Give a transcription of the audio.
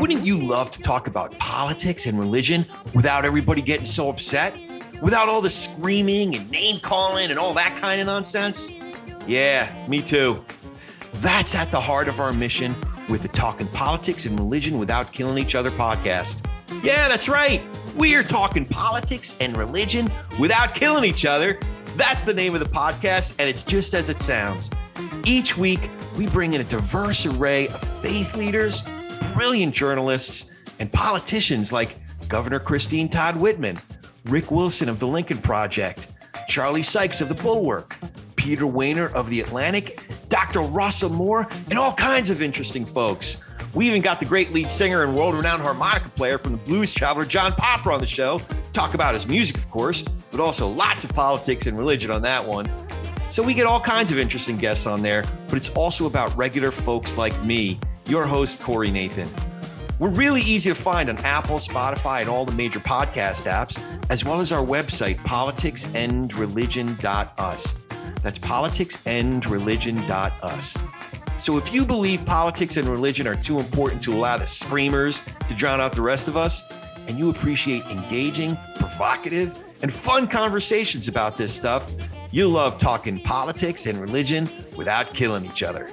Wouldn't you love to talk about politics and religion without everybody getting so upset? Without all the screaming and name calling and all that kind of nonsense? Yeah, me too. That's at the heart of our mission with the Talking Politics and Religion Without Killing Each Other podcast. Yeah, that's right. We are talking politics and religion without killing each other. That's the name of the podcast, and it's just as it sounds. Each week, we bring in a diverse array of faith leaders, brilliant journalists, and politicians like Governor Christine Todd Whitman, Rick Wilson of the Lincoln Project, Charlie Sykes of the Bulwark, Peter Wehner of the Atlantic, Dr. Russell Moore, and all kinds of interesting folks. We even got the great lead singer and world renowned harmonica player from the Blues Traveler, John Popper, on the show. Talk about his music, of course, but also lots of politics and religion on that one. So we get all kinds of interesting guests on there, but it's also about regular folks like me, your host, Corey Nathan. We're really easy to find on Apple, Spotify, and all the major podcast apps, as well as our website, politicsandreligion.us. That's politicsandreligion.us. So if you believe politics and religion are too important to allow the screamers to drown out the rest of us, and you appreciate engaging, provocative, and fun conversations about this stuff, you love talking politics and religion without killing each other.